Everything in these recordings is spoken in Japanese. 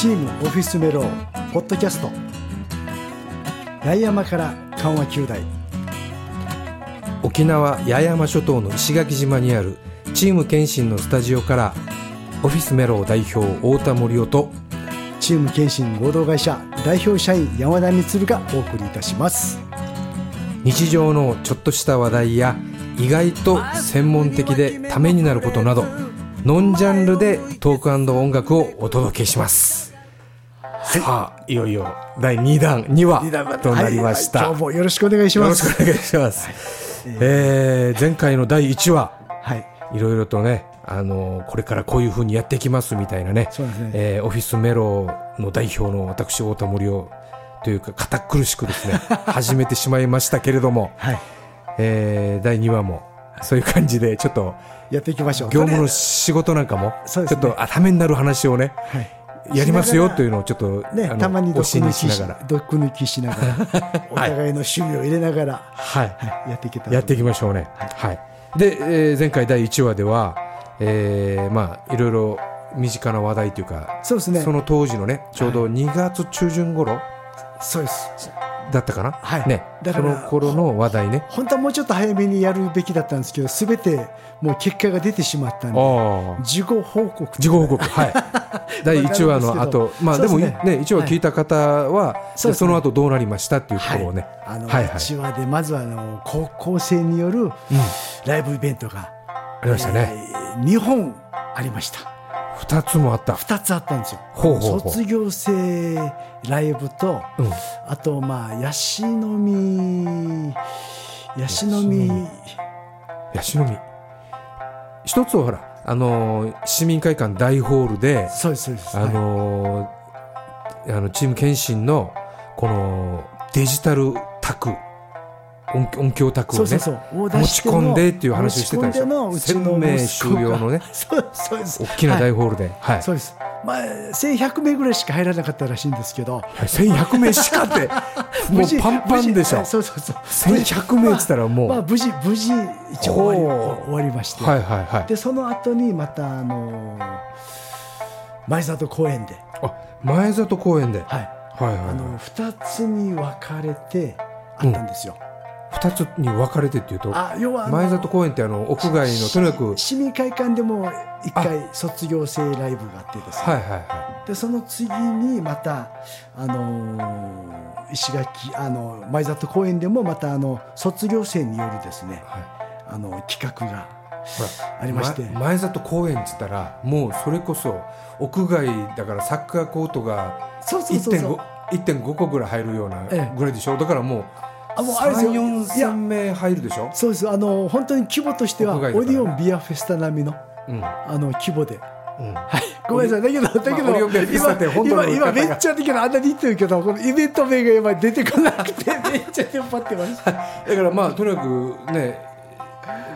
チームオフィスメロポッドキャスト。八重山から緩和球大。沖縄八重山諸島の石垣島にあるチーム検診のスタジオからオフィスメロ代表太田森夫とチーム検診合同会社代表社員山田充がお送りいたします。日常のちょっとした話題や意外と専門的でためになることなどノンジャンルでトーク音楽をお届けします、さあいよいよ第2弾2話となりました、はい。はい。今日もよろしくお願いします。よろしくお願いします、えー前回の第1話。はい。いろいろとねあのこれからこういうふうにやっていきますみたいなね。そうですね。えーオフィスメロの代表の私太田森夫というか堅苦しくですね 始めてしまいましたけれども、はい。えー第2話もそういう感じでちょっとやっていきましょう。業務の仕事なんかもちょっとあためになる話をねはいやりますよというのをちょっと、ねたまに毒抜きししながら、毒抜きしながら。お互いの趣味を入れながら、はい、はい、やっていけたら。やっていきましょうね。はい。で、えー前回第1話では、えーまあいろいろ身近な話題というか、そうですね。その当時のね、ちょうど2月中旬頃。そうですだったかな？はい。ね、そだからの頃の話題ね。本当はもうちょっと早めにやるべきだったんですけどすべてもう結果が出てしまったんで。事後報告。事後報告、はい。第1話の後、まあでもねそうですね。1話聞いた方は、そその後どうなりましたっていうところをね。あの、はいはい。1話でまずはあの高校生によるライブイベントが、ありましたね。えー2本ありました2つもあった。2つあったんですよ。ほうほうほう。卒業生ライブと、うん。あとまあヤシの実。ヤシの実。ヤシの実。一つはほら、あのー市民会館大ホールで、そうですそうです。あのーあのチーム検診のこのデジタル卓音音響卓をね持ち込んでっていう話をしてたんですよ持ち込んでの1000名収容のね。そうです大きな大はいホールで、はい。そうです。まあ1100名ぐらいしか入らなかったらしいんですけど。1100名しかってもうパンパンでしょ。そうそうそう。1100名って言ったらもう、まあ無事無事一応終わり終わりまして、はいはいはい。でその後にまたあのー前里公園で、あ前里公園で、はい、はいはいはい。あの2つに分かれてあったんですよ。2つに分かれてっていうとあ要はあの前里公園ってあの屋外のとにかく市民会館でも1回卒業生ライブがあってですね、はいはいはでその次にまた、あのー石垣あの前里公園でもまたあの卒業生によるですねい、はい。あの企画がほらありまして。ま前里公園って言ったらもうそれこそ屋外だからサッカーコートがそうそうそうそう。1.5 1.5個ぐらい入るようなええ。ぐらいでしょ。だからもうあもうあれですよ。3 4いや千名入るでしょ、そうです。あの本当に規模としてはオデ屋外だから。ねィオンビアフェスタ並みのうん。あの規模で。うん、はい、ごめんなさい、だけど、だけど、オリオンビアフェスタって本当の今、今、方が。めっちゃ的なあんなに言ってるけど、このイベント名が今出てこなくて、めっちゃテンパってました。だからまあとにかくね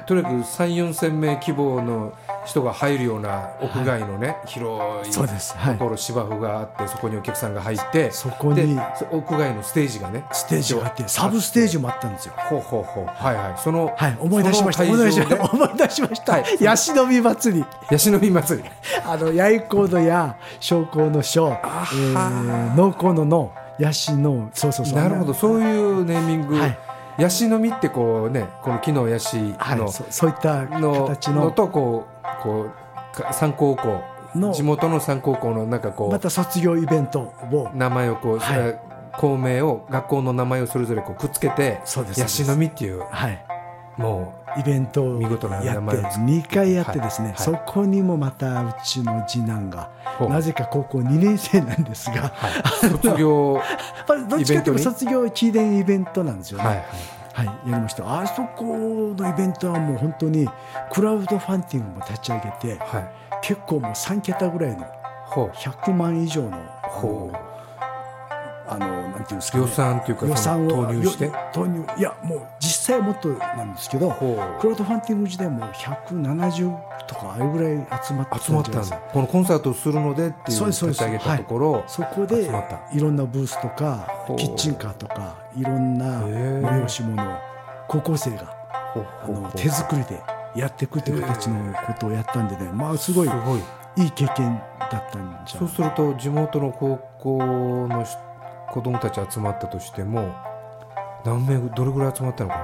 とにかく3 4千名規模の人が入るような屋外のね、広いそうです。はい。ところ芝生があってそこにお客さんが入ってそこに屋外のステージがねステージがあって、サブステージもあったんですよ。ほうほうほう。はいはい。そのはい、思い出しました。思い出しました。思い出しました。はい。ヤシの実祭り。ヤシの実祭り。あの、八重コのや、商工の商、えあー、農工のの、ヤシの、そうそうそう。なるほど。そういうネーミング、はい。ヤシの実ってこうねこの木のヤシはい、の、そうそういったの。形の、のとこうこうか三高校。の。地元の三高校のなんかこう。また卒業イベントを、名前をこう、はい。校名を学校の名前をそれぞれこうくっつけてそうですヤシの実っていうはい、もイベントを見事なやって名前を作2回やってですね、はい。そこにもまたうちの次男がほう。なぜか高校2年生なんですが、う、はい、卒業 まあどっちかというと卒業記念イベントなんですよね。ははいい、はいやりました。あそこのイベントはもう本当にクラウドファンディングも立ち上げてはい。結構もう3桁ぐらいのほう。100万以上のあのなんていうんですか、ね、予算っていうか予算を投入して？よ投入いやもう実際はもっとなんですけどほクラウドファンディング時代も170とかあれぐらい集まったう集まったんだ。このコンサートをするのでっていうそうですそうです。立ち上げたところ、そこでいろんなブースとかキッチンカーとかいろんな催し物を高校生があの手作りでやっていくっていう形のことをやったんでね。まあすごいすごい。いい経験だったんじゃそうすると地元の高校のし子供たち集まったとしても何名どれぐらい集まったのか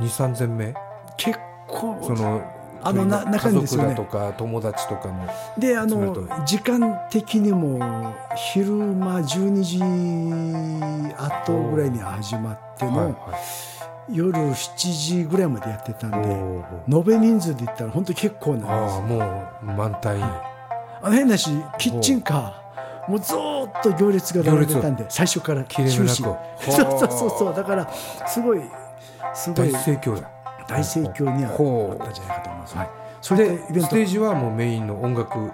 な？2 3千名？結構そのあのな中にですよね。家族だとか友達とかもであの時間的にも昼間12時後ぐらいに始まってはいの夜7時ぐらいまでやってたんで延べ人数で言ったら本当に結構なんですああもう満タイ、あの変なしキッチンカーもうずーっと行列が並んでたんで最初から切れ目なく。終始。そうそうそうそう。だからすごいすごい。大盛況だ。大盛況にはほう。あったんじゃないかと思います、はい、そういったイベント。ステージはもうメインの音楽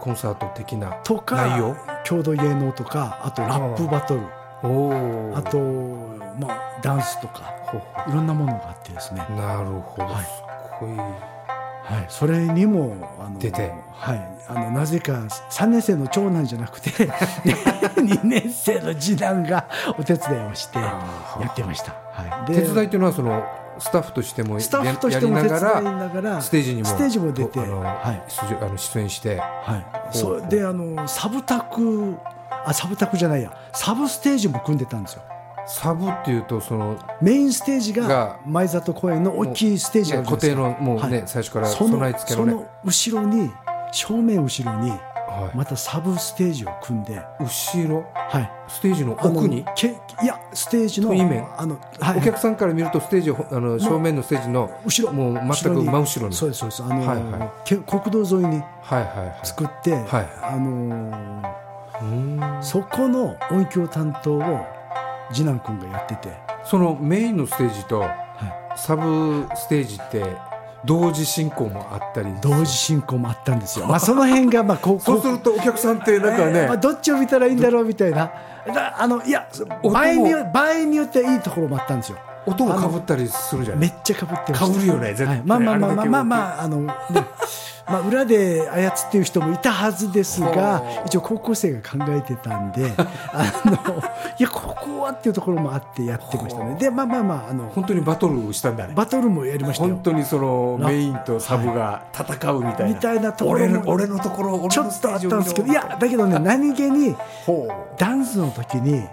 コンサート的なとか内容？郷土芸能とかあとラップバトル。あと、まあ、ダンスとかいろんなものがあってですね、なるほど、はい。すごいはい、それにもあの出て。はい、あのなぜか3年生の長男じゃなくて 2年生の次男がお手伝いをしてやってました、はい、手伝いっていうのはそのスタッフとしてもやスタッフとしてもや手伝いりながらステージにもステージも出てとあの、はい。出場あの出演してはい、ほそうう。であのサブタクあサブタクじゃないや。サブステージも組んでたんですよサブっていうとその、メインステージがが前里公園の大きいステージが固定のもうね、はい。最初から備え付けのね。その後ろに正面後ろにはい。またサブステージを組んで、後ろ？はい、ステージの奥に？けいやステージのあの、はい、お客さんから見るとステージをあの正面のステージの後ろ。もう全く真後ろに。そうですそうです。あの、はいはい。け国道沿いにはいはいはい。作って、はい。あのうーん。そこの音響担当を次男君がやってて、そのメインのステージとはい、サブステージって同時進行もあったり同時進行もあったんですよ。まあその辺がまあこうそうするとお客さんってなんかえーまあ、ねどっちを見たらいいんだろうみたいな。だあのいや場合によ場合によってはいいところもあったんですよ。音もかぶったりするじゃないめっちゃかぶってました。被るよね絶対。はい。まあまあまあまあまああまああの、ねまあ裏で操ってる人もいたはずですが一応高校生が考えてたんで あのいやここはっていうところもあってやってましたね。でまあまあまああの本当にバトルをしたんだね。バトルもやりましたよ。本当にそのなメインとサブが戦うみたいな。みたいなところも俺の俺のところちょっとあったんですけどいやだけどね 何気にほダンスの時にう、うん。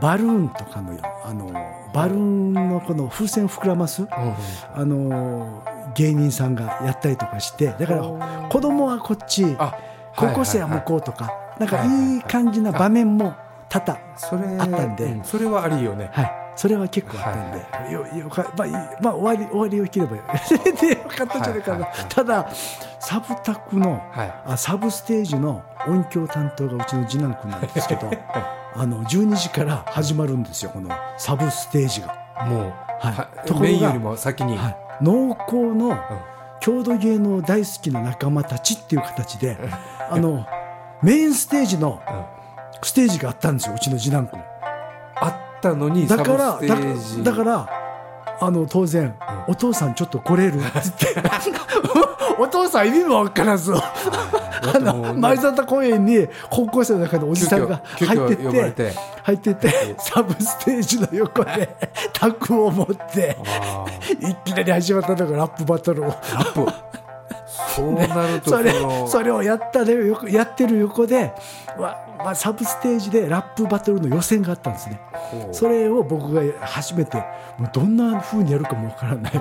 バルーンとかのあのバルーンのこの風船膨らますうん。あの芸人さんがやったりとかしてだから子供はこっちあ高校生は向こうとかなんかいい感じな場面も多々それあったんで。うそれはありよね。はい。それは結構あったんで、よよかまあまあ終わり終わりを切ればよかった。んじゃないかな、ただサブタクのはい。あサブステージの音響担当がうちの次男君なんですけど あの12時から始まるんですよこのサブステージが、もう、はい。はところがメインよりも先に、はい、濃厚の郷土芸能大好きな仲間たちっていう形であのメインステージのうん。ステージがあったんですようちの次男君。あったのにだからだからあの当然、お父さんちょっと来れる?」っつって お父さん意味も分からず。だあの前里公園に高校生の中のおじさんが入って急遽呼ばれて。て入っててサブステージの横でタクを持っていきなり始まったのがラップバトルを。ラップ。そうなるとそれのそれをやったねよくやってる横で、ままあ、サブステージでラップバトルの予選があったんですね。それを僕が初めてもうどんな風にやるかもわからない。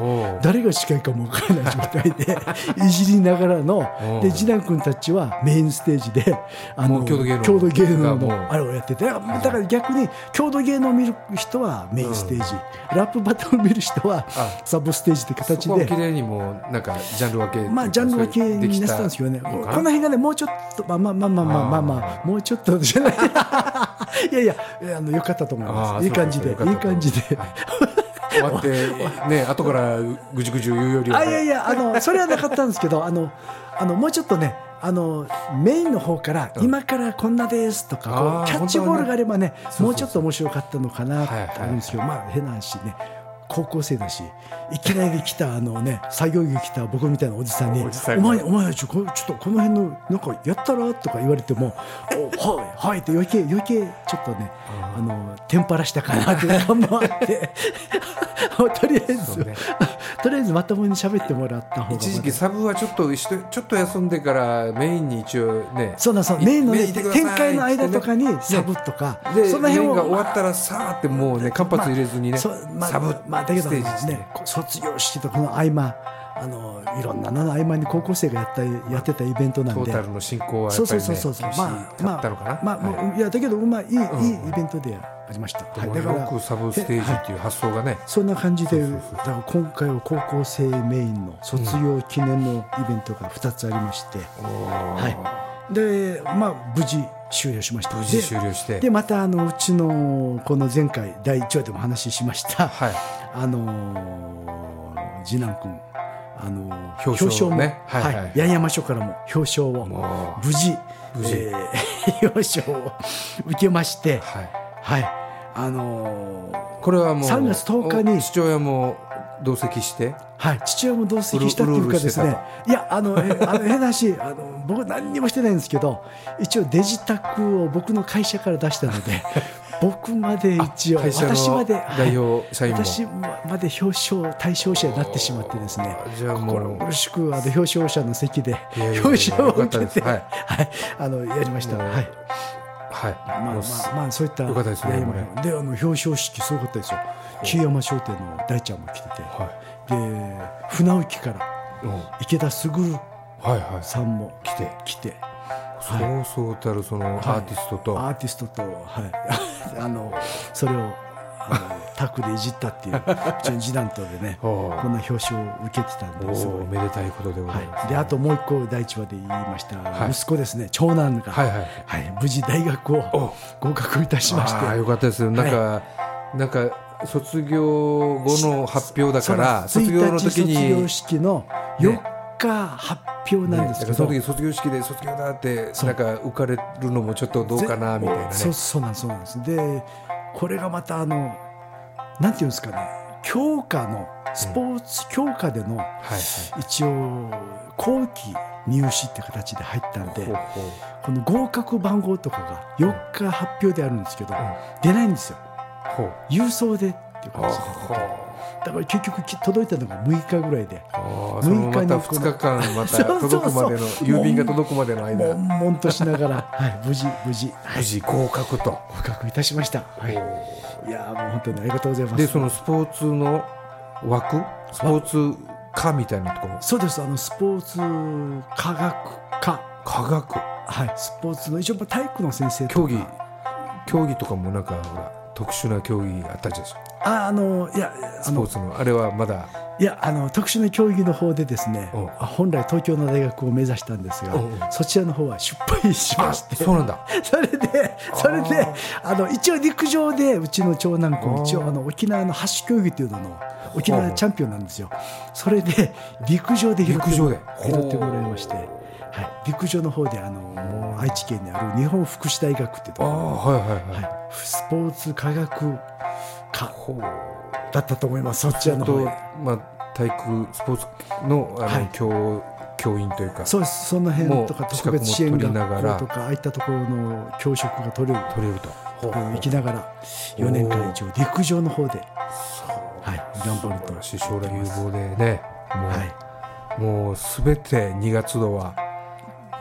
誰が司会かもわからない状態で いじりながらので次男君たちはメインステージであもう郷土芸能のあれをやっててだから逆に郷土芸能を見る人はメインステージ、ラップバトルを見る人はあサブステージって形で。綺麗にもうなんかジャンル分けまあジャンル分けになってたんですけどね、この辺がね、もうちょっと、まあまあまあまあまあまあまあ、もうちょっとじゃない、いやいや、あのよかったと思いあます、ーいい感じで、いい感じで。終わってね 後からぐじゅぐじゅ言うよりは。あいやいやあのそれはなかったんですけどあのあのもうちょっとねあのメインの方から、今からこんなですとかキャッチボールがあればねもうちょっと面白かったのかなってあるんですけど、まあ変な話ね高校生だしいきなり来たあのね作業着来た僕みたいなおじさんに「お前お前ちょこちょっとこの辺のなんかやったら?」とか言われても「お はいはい」って余計余計ちょっとねあのテンパらしたかなっていう感もあって。とりあえず、ね。とりあえずまともに喋ってもらった方が一時期サブはちょっと一ちょっと休んでからメインに一応ねそうなんそういメインの、ね、展開の間とかにねサブとか、でその辺を終わったらさーってもうね間髪入れずにね、まあサブまあ、だけどステージしてね。卒業式とこの合間あのいろんなのの合間に高校生がやったやってたイベントなんで。トータルの進行はやそうっぱりねそうそうそう厳しまあまあ、まあはいいやだけどまあいい、いいうんイベントでありました、でもだからよくサブステージっていう発想がね、そんな感じでそうそうそう。だから今回は高校生メインの卒業記念のイベントが2つありまして、はでまあ無事終了しました。無事で終了して。でまたあのうちのこの前回第1話でも話ししました。はい。あのー次男君あのー表彰も、ね。はいはい八重山署からも表彰をも無事無事。えー 表彰を受けまして。うはい。はい。あのーこれはもう3月10日にお父親も同席して？はい、父親も同席したっていうかですね、いや、あの、えあの変な話、あの僕、何にもしてないんですけど、一応、デジタックを僕の会社から出したので、僕まで一応、私まで、代表社員も、私まで表彰対象者になってしまってですね。あじゃあもう。心苦しくあの表彰者の席で表彰を受けて、はい。はい、あのやりました。はいはい。まあまあまあそういったよかったですねであの表彰式すごかったですよ。木山商店の大ちゃんも来てて。はで船浮から池田卓はいさんも来て来て。そうそうたるそのアーティストと、アーティストと、はい、あのそれをタックでいじったっていううちの次男とでねおこんな表彰を受けてたんおです。おめでたいことでございます、はい、であともう一個第一話で言いました、はい。息子ですね長男が、はいはいはい。無事大学をお合格いたしまして。ああよかったです。よなんか、なんか卒業後の発表だから卒業の1日時に卒業式の4日発表なんですけど、ねその時卒業式で卒業だってなんか浮かれるのもちょっとどうかなみたいなね。そうそうなんですそうなんです。でこれがまたあのなんていうんですかね教科のスポーツ教科での、はい一応後期入試って形で入ったんでこの合格番号とかが4日発表であるんですけど、ん。出ないんですよ。郵送でっていう形で。ほうだから結局き届いたのが6日ぐらいで。あーそのまた2日間また 届くまでの郵便が届くまでの間。悶々としながら、はい、無事無事、はい、無事合格と、合格いたしました、はい、いやーもう本当にありがとうございます。でそのスポーツの枠？スポーツ？科みたいなところ？そうです。あのスポーツ科学科。科学？はい。スポーツの一応まあ体育の先生とか。競技競技とかもなんか特殊な競技あったじゃんああのいやあスポーのツのあれはまだ？いやあの特殊な競技の方でですね本来東京の大学を目指したんですがそちらの方は失敗しまして。そうなんだ。それでそれであの一応陸上でうちの長男君一応あの沖縄の八種競技っていうのの沖縄チャンピオンなんですよ。それで陸上で拾って陸上で。拾ってもらいまして、はい、陸上の方であの愛知県にある日本福祉大学っていうとあころ。あはいはいはい、はい、スポーツ科学科ほうだったと思いますそちらの方まあ体育スポーツのあの、はい。教教員というか。そうです。その辺とか特別支援学校とかああいったところの教職が取れる。取れると。ところに行きながら4年間一応陸上の方で。はい。頑張ると。将来有望でね。もう,、はい。もうすべて2月度は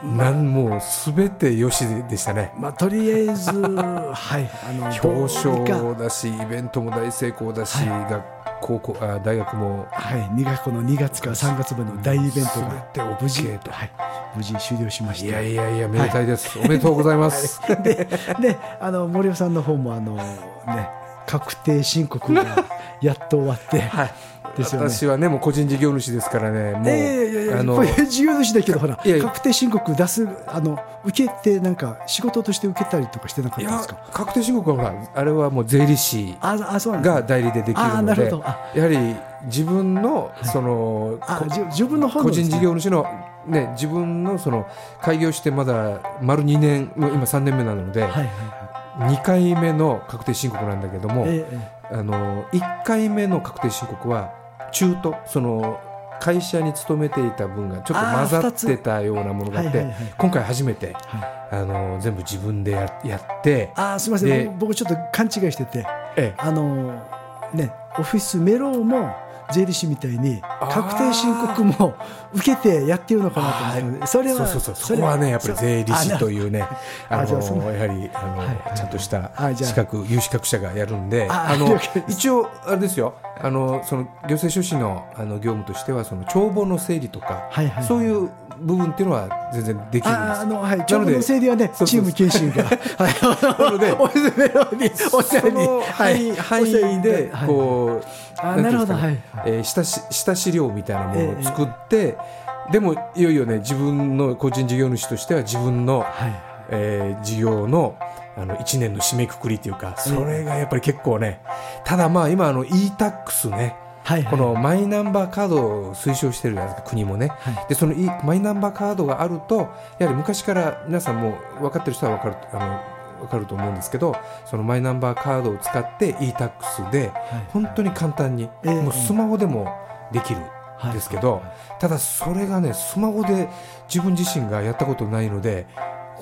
なんもうすべてよしでしたね。まあとりあえずはいあの 表彰だしイベントも大成功だし、は学高校あ大学も。はい2月この2月から3月までの大イベントが全て無事とはい無事終了しまして。いやいやいやめでたいです、おめでとうございます、でであの森尾さんの方もあのね確定申告がやっと終わって、ですよね。私はねもう個人事業主ですからねもう、いやいやいやあのこれ事業主だけどほら確定申告出すあの受けてなんか仕事として受けたりとかしてなかったんですか？確定申告はほらあれはもう税理士がね。代理でできるのでやはり自分のその、こあじ自分の個人事業主の、ね、自分のその開業してまだ丸2年の今3年目なので、はいはいはい。2回目の確定申告なんだけども、ええあの1回目の確定申告は中途その会社に勤めていた分がちょっと混ざってたようなものがあってはいはいはい。今回初めてはい。あの全部自分でややって、あーすみませでん僕ちょっと勘違いしててええ。あのねオフィスメロも税理士みたいに確定申告も受けてやってるのかなと思ったのでそれはそうそうそう。そこはねやっぱり税理士とういうねあののやはりあの、はいはい。ちゃんとした資格有資格者がやるんでああの一応あれですよ。あのその行政書士のあの業務としてはその帳簿の整理とか、はいはい。そういう部分っていうのは全然できるんです。ああのはい。なのでの整理はねチーム研修が。はい。なので お世話そにの範囲,、はい。範囲ではい。こう、あなんていなるほどはい。えー下し下資料みたいなものを作って、でもいよいよね自分の個人事業主としては自分の、はい。えー事業のあの1年の締めくくりというかそれがやっぱり結構ねただまあ今あの e-tax ねはいはい。このマイナンバーカードを推奨してるじゃないですか国もね。はい。でその E- マイナンバーカードがあるとやはり昔から皆さんも分かってる人は分かるあの分かると思うんですけどそのマイナンバーカードを使って e-tax で本当に簡単に、ええもうスマホでもできるんですけど、ただそれがねスマホで自分自身がやったことないので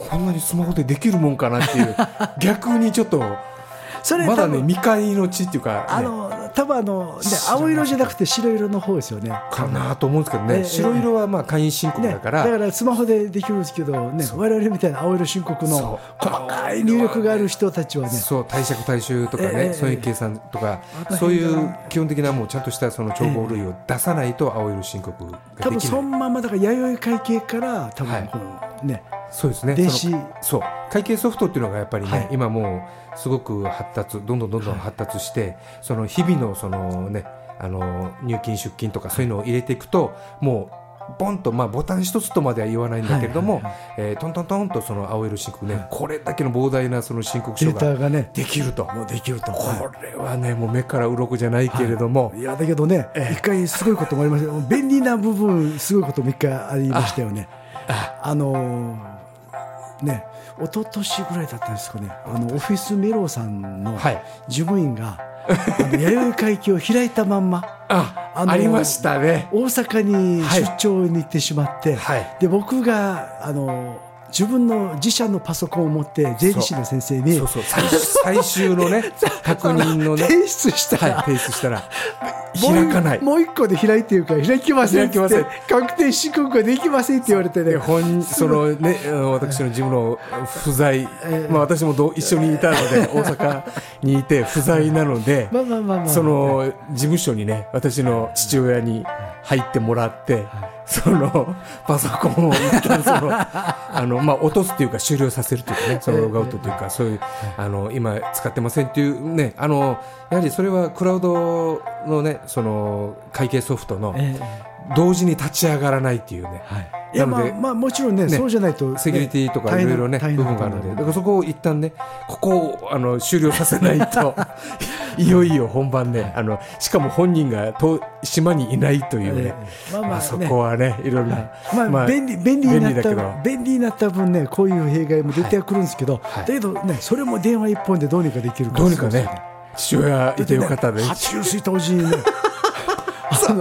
こんなにスマホでできるもんかなっていう 逆にちょっとそれまだね未開の地っていうか、ね、あの多分あの、ね、青色じゃなくて白色の方ですよね。かなと思うんですけどね、ええ白色はまあ会員申告ね、だから、だからスマホでできるんですけど、ね、我々みたいな青色申告の細かい入力がある人たちはね、そう貸借対収とかね、ええそういう計算とか、ええそういう基本的なもうちゃんとしたその帳簿類を出さないと青色申告が多分できない。そのままだから弥生会計から多はい分このね、そうですね。電子。そう。会計ソフトっていうのがやっぱりね、はい。今もうすごく発達どんどんどんどん発達して、その日々のそのねあの入金出金とかそういうのを入れていくともうボンと、まあ、ボタン一つとまでは言わないんだけれども、はいはいはい。えートントントンとその青色申告ね、これだけの膨大なその申告書ができると。もうできると。これはねもう目から鱗じゃないけれども、い。やだけどね、一回すごいこともありました。よ便利な部分すごいことも一回ありましたよね。あのーね一昨年ぐらいだったんですかねあのオフィスメロさんのはい。事務員が、あの弥生会計を開いたまんまああのありましたね。大阪に出張に行ってしまって、はい。で僕があの自分の自社のパソコンを持って税理士の先生にそう。そう最最終のね 確認のね。提出したら、はい提出したら。もう開かない。もう一個で開いてるから開きませんって開きま確定申告ができませんって言われてね。で本そのね私の事務の不在、ええ。まあ、私もどう一緒にいたので大阪にいて不在なので、その事務所にね私の父親に入ってもらって、そのパソコンを一旦そのあの、まあ、落とすっていうか終了させるというかねそのログアウトというかそういうあの今使ってませんっていうねあのやはりそれはクラウドのねその会計ソフトのえ同時に立ち上がらないっていうね、えはい。いやなのでまあまあもちろんねねそうじゃないと、ねセキュリティとかいろいろね部分があるのでだからそこを一旦ねここをあの終了させないと いよいよ本番ね。あのしかも本人がと島にいないというね、ええ。まあまあまあ、そねこはねいろいろな、まあ、まあ便利便利になった便利だけど。便利になった分ねこういう弊害も出てくるんですけど、はい。だけどねそれも電話一本でどうにかできるどうにかね父親いてよかったね。八十水当時にねあ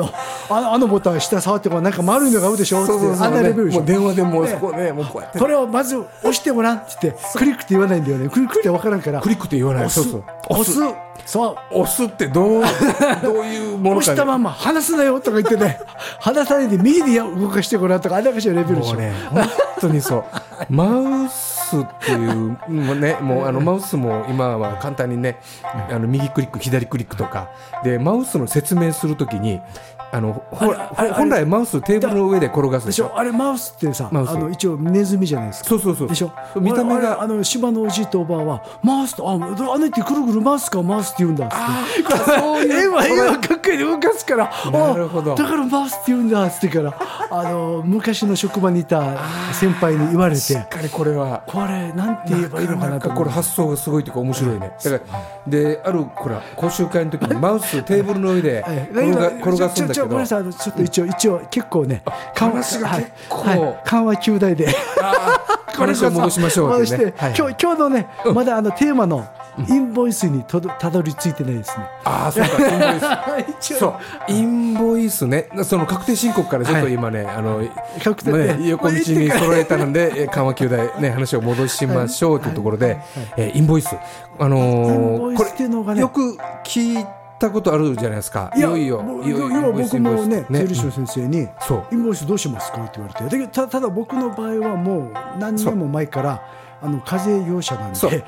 のあのボタン下触ってこうなんか丸いのが合うでしょ？ってあんなレベルでしょ？もう電話でもうねそこねもうこうやって。これをまず押してごらんって言ってクリックって言わないんだよね。クリックって分からんから。クリックって言わない。押す。そうそう。押す。そう。押すってどう どういうもの押したまま離すなよとか言ってね。離さないで右で動かしてごらんとかあれだけしらレベルでしょもうね本当にそう。マウスっていう もうねもうあのマウスも今は簡単にねあの右クリック左クリックとか。でマウスの説明するときにあの本来マウステーブルの上で転がすででしょ？あれマウスってさあの一応ネズミじゃないですか。そうそうそう。でしょ？見た目があの島のおじいとおばあはマウスとああの言ってくるぐるマウスかマウスって言うんだっつって。そういう絵はかっこいいで動かすからあなるほど。だからマウスって言うんだっつってからあの昔の職場にいた先輩に言われしてっかりこれは。これなんて言えばいいのかなとこれ発想がすごいというか面白いね。だからであるほら講習会の時にマウステーブルの上で はい。転がすんだけどごめんなさいちょっと一応一応結構ね緩和はいはい。緩和球大で。話を 戻しましょう戻して、はい。今日今日のね、うん。まだあのテーマのインボイスにとどたどり着いてないですね。ああそうかインボイス。そう。インボイスね。その確定申告からちょっとはい。今ね、あの確定ね、横道に揃えたので、えー緩和球大ね、話を戻しましょうというところで、えーインボイス、あのーインボイスっていうのがねよく聞いたことあるじゃないですか。いやよいよ、いよいよ要は僕もね税理士の先生に、そう。インボイスどうします？かって言われて。でたただ僕の場合はもう何年も前からあの課税業者なんでいや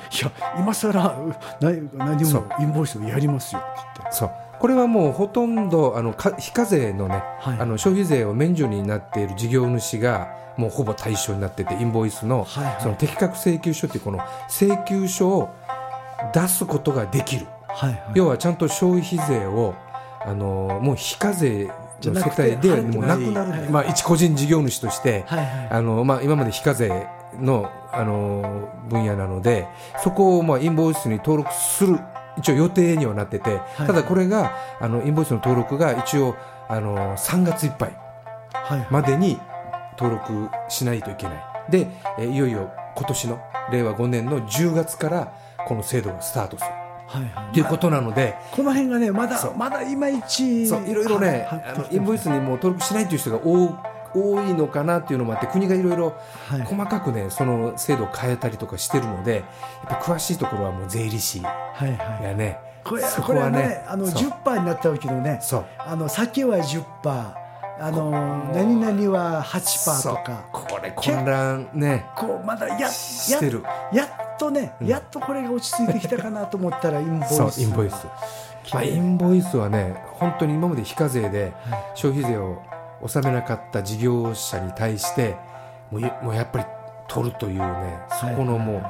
今更う何何もインボイスをやりますよって言って。そう。これはもうほとんどあのか非課税のね、はい。あの消費税を免除になっている事業主がもうほぼ対象になっててインボイスのその適格請求書っていうこの請求書を出すことができる。はいはい。要はちゃんと消費税をあのもう非課税の世帯でじゃなくてもうなくなる、はい。はいまあ、一個人事業主として、はいはい。あのまあ、今まで非課税のあの分野なのでそこをまあインボイスに登録する一応予定にはなってて、い。ただこれがあのインボイスの登録が一応あの3月いっぱいはい。はいまでに登録しないといけない。で、えーいよいよ今年の令和5年の10月からこの制度がスタートするはいはい。うことなので、この辺がねまだまだいまいちいろいろね、はいあのインボイスにもう登録しないという人が多多いのかなっていうのもあって国がいろいろはい。細かくねその制度を変えたりとかしてるのでやっぱ詳しいところはもう税理士はいはい。がねこれそこれはねねあのそう。10%になった時のねあの酒は10%あの何々は8%とか。これ混乱ね。こうまだややしてる。やっとね、うん。やっとこれが落ち着いてきたかなと思ったらインボイス。そうインボイス、まあ、インボイスはね本当に今まで非課税で消費税を納めなかった事業者に対してもうやもうやっぱり取るというねそこのもう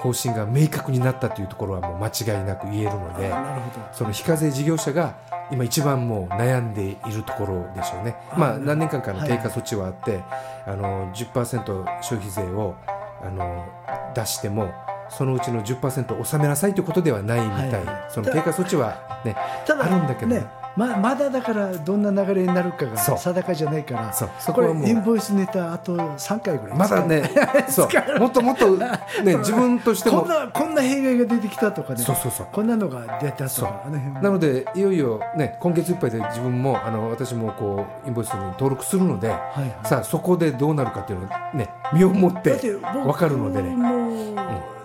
方針が明確になったというところはもう間違いなく言えるのであなるほど。その非課税事業者が今一番もう悩んでいるところでしょうね。まあ何年間かの低下措置はあって、あの10%消費税をあの出してもそのうちの10%を納めなさいということではないみたい、はい。はいその低下措置はねあるんだけどねままだだからどんな流れになるかが定かじゃないからそう。そこはもうインボイスネタあと3回ぐらい。まだねそう。もっともっとね 自分としても。こんなこんな弊害が出てきたとかね。そうそうそう。こんなのが出たとかなのでいよいよね今月いっぱいで自分もあの私もこうインボイスに登録するので、はいはい。さあそこでどうなるかっていうのをね身をもって分かるのでね。も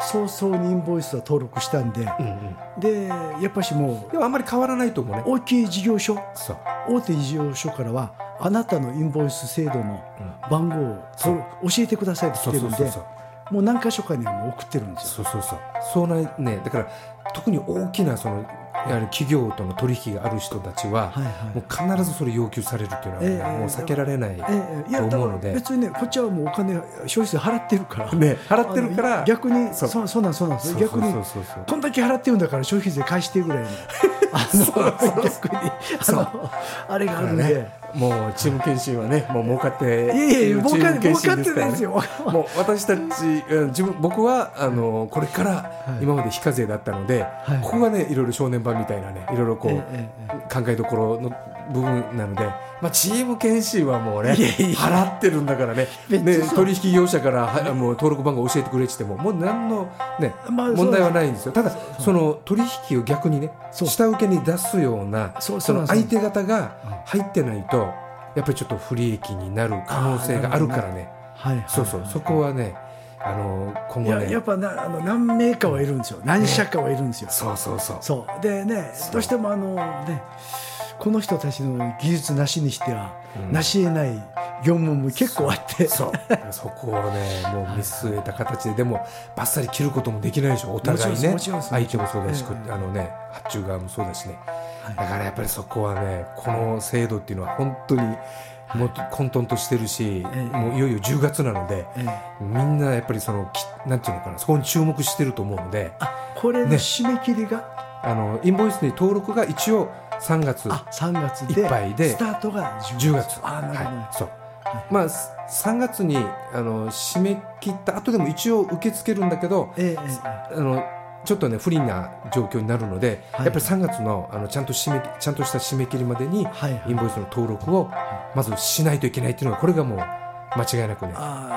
早々にインボイスは登録したんでうんうんでやっぱしもでもあんまり変わらないと思うね。う大きい事業所。大手事業所からはあなたのインボイス制度の番号をそう教えてくださいって来そうてるんで。もう何箇所かにはもう送ってるんですよ。そうそうそう。そうなねだから特に大きなそのやはり企業との取引がある人たちは、はいはい。もう必ずそれ要求されるっていうのは、もう避けられない。と思うので。別にねこっちはもうお金消費税払ってるから、ね。払ってるから。逆にそそううそうなんそうなん逆にこんだけ払ってるんだから消費税返してぐらいのあの逆にあのあれがあるんで、ねもうチーム検診はねもう儲かっていいやいや儲か検診儲かってないですよ。もう私たちうん自分僕はあのこれから今まで非課税だったので、はい。ここがねいろいろ正念場みたいなねいろいろこう、えええ。考えどころの部分なので、まあ、チーム検診はもうね払ってるんだからね。ね取引業者からはもう登録番号教えてくれって言ってももう何の、ねまあ問題はないんですよ。ただその取引を逆にね下請けに出すようなその相手方が入ってないとやっぱりちょっと不利益になる可能性があるからね。はいはいそうそう。そこはねあの今後ね。やっぱなあの何名かはいるんですよ。何社かはいるんですよ、そうそうそう。そう。でねどうしてもあのねこの人たちの技術なしにしては、うん。なし得ない業務も結構あって。そう。そこをねもう見据えた形ででもバッサリ切ることもできないでしょ。お互いね。相手もそうだし、ええ。あのね発注側もそうだしね、はい。だからやっぱりそこはねこの制度っていうのは本当にもっと混沌としてるし、ええ。もういよいよ10月なのでええ。みんなやっぱりそのきなんていうのかなそこに注目してると思うのであこれのね。締め切りが、あのインボイスに登録が一応3月。あ3月でいっぱいでスタートが10 10月。はい、そう。はいまあす3月にあの締め切った後でも一応受け付けるんだけどええええ。あのちょっとね不利な状況になるので、はい。やっぱり3月のあのちゃんと締めちゃんとした締め切りまでにはいはい。インボイスの登録をまずしないといけないっていうのがこれがもう間違いなくね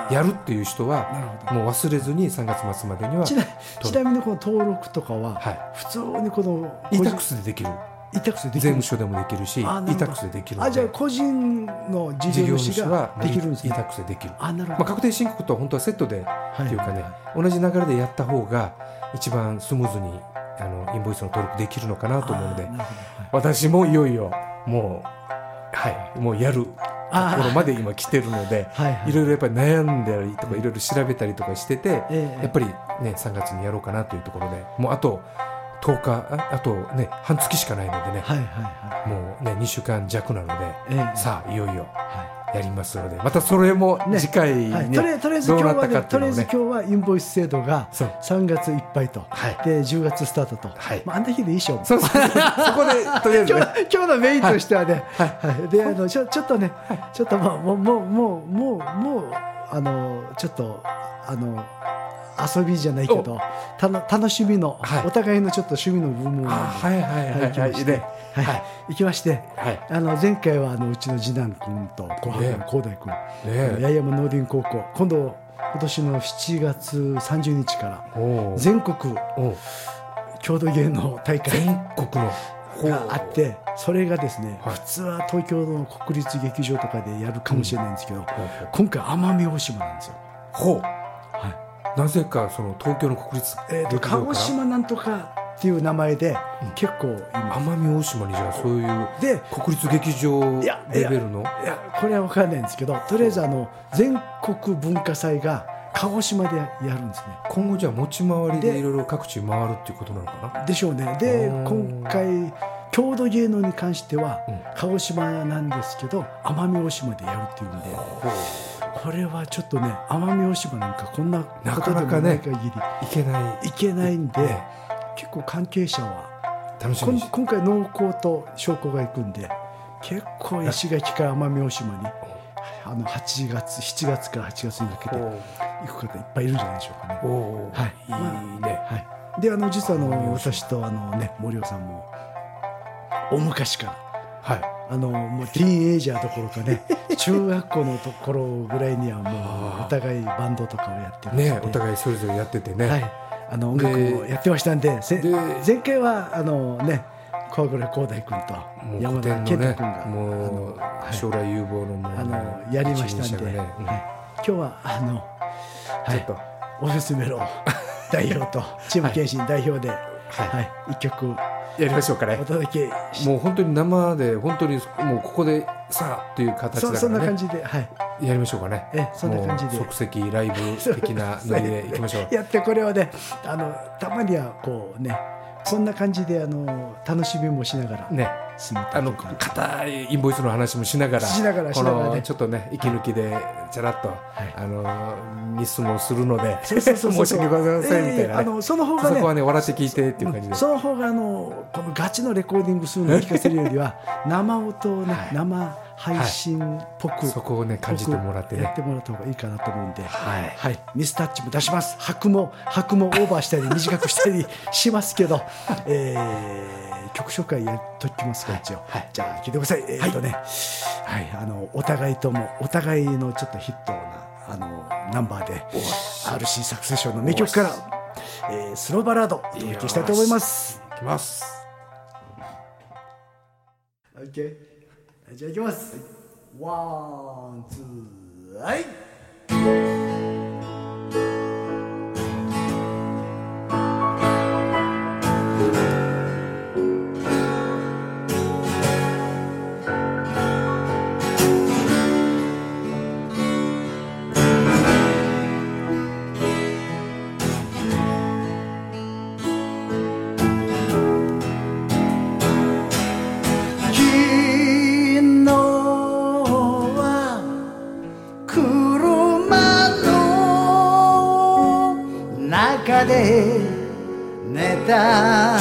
やるっていう人はもう忘れずに3月末までにはちなみにこの登録とかは、はい。普通にこの e-tax でできるイタックスでできる。税務署でもできるしあなるほど e-tax でできるのあじゃあで個人の事事業業主はできるんですね。e-tax でできる。あなるほど、まあ、確定申告と本当はセットではい。っていうかね、同じ流れでやった方が一番スムーズにあのインボイスの登録できるのかなと思うのであーなるほ私もいよいよもうはい。もうやるところまで今来てるのでどはいはい。いろいろやっぱり悩んだりとかいろいろ調べたりとかしててええ。やっぱりね3月にやろうかなというところで。もうあと10日ああとね半月しかないのでね。はいはいはもうね2週間弱なので。いええ。さあいよいよはやりますので。またそれもね。次回にい。はい、ねとりあえず今日はなったかってね。とりあえず今日はインボイス制度がそう。3月いっぱいと、はい。で10月スタートと、はい。まあ、あんな日でいいっしょそうそこでとりあえず今ね日今日のメインとしてはね、はい。はい。であのちょちょっとね、ちょっともうもうもうもうもうもうあのちょっとあの遊びじゃないけどたの楽しみの、はい。お互いのちょっと趣味の部分を、あはいはいはい行きまして、ねはい。はい。行きましてはい。あの前回はあのうちの次男君と小ね。原光大君、ね。八重山農林高校。今度今年の7月30日から全国郷土芸能大会全国の。があってそれがですね、はい。普通は東京の国立劇場とかでやるかもしれないんですけど、ほう今回奄美大島なんですよ。ほう。はいなぜかその東京の国立えー、と鹿児島なんとかっていう名前で、結構今奄美大島にじゃあそういうで国立劇場レベルの？いやこれは分かんないんですけどとりあえずあの全国文化祭が鹿児島でやるんですね。今後じゃあ持ち回りででいろいろ各地回るっていうことなのかな？でしょうね。でうん今回郷土芸能に関しては、うん。鹿児島なんですけど奄美大島でやるっていうんでこれはちょっとね奄美大島なんかこんなことなかでもなかねない限りいけない。いけないんで、ね結構関係者は楽しみ今回農工と商工が行くんで結構石垣から奄美大島にあの8月7月から8月にかけてほ行く方いっぱいいるんじゃないでしょうかね。はい。いいね。はい、であの実はあの私とあの、ね、森尾さんも大昔からはい。あのもうティーンエイジャーどころかね 中学校のところぐらいにはもうお互いバンドとかをやってねお互いそれぞれやっててね、はい、あの音楽もやってましたんで前回はあのね小倉光大君と山田健太君がもうはい。将来有望のもうあのやりましたんで、ねうんはい、今日はあの、はい。ちょっと、オフィスメロ代表と チーム検診代表で、はい。はい。一曲やりましょうかね。お届けしもう本当に生で本当にもうここでさあっていう形だそそんなからね感じで、はい、やりましょうかね。えそんな感じで。即席ライブ的なノリでいきましょう。やってこれをねあのたまにはこうねそんな感じであの楽しみもしながら。ねあの硬いインボイスの話もしながらしながねこのちょっとね息抜きでちゃらっと、い。あのミスもするのでそうそうそう 申し訳ございませんみたいなね、えーあのその方がねそこはね笑って聞いてっていう感じで、その方があのこのガチのレコーディングするのを聞かせるよりは 生音をね、はい。生配信っぽく、そこをね感じてもらってね。やってもらった方がいいかなと思うんで、はい。はい、ミスタッチも出します。拍も拍もオーバーしたり短くしたりしますけど、えー曲紹介やっときますか一応、はいじゃあ聞いてください。えーっとね、はいあのお互いともお互いのちょっとヒットなあのナンバーで RC サクセションの名曲から、えースローバラードお届けしたいと思います。いきます。オッケーじゃあいきます。ワンツーはい中で寝た。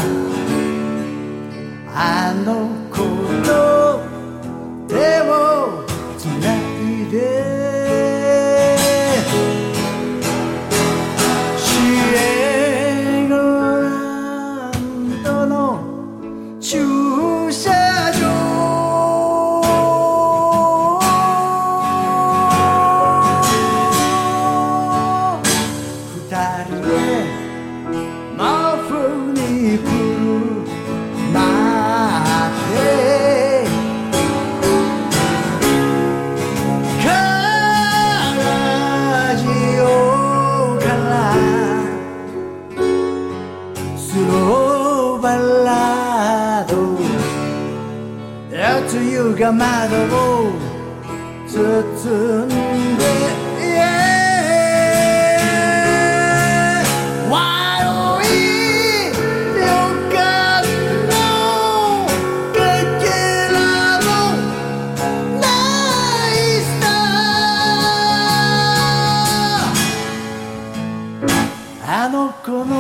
como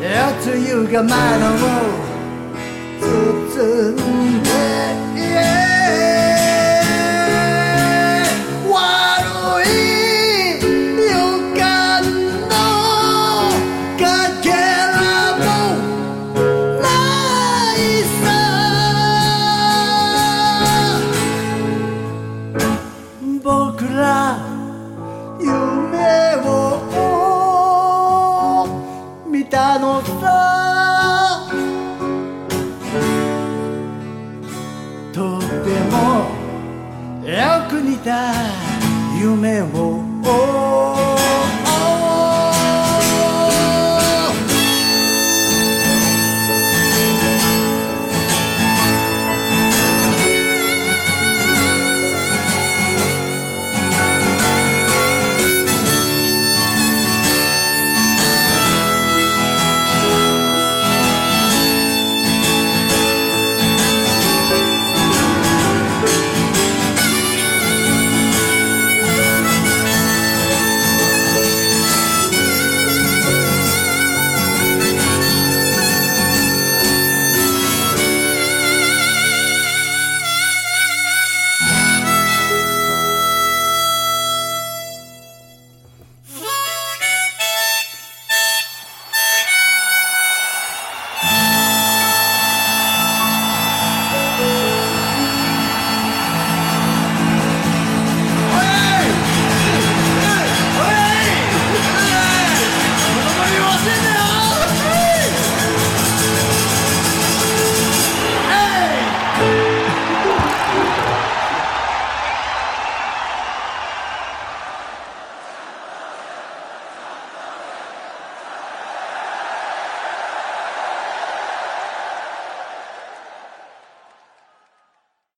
やつゆが前のを包んで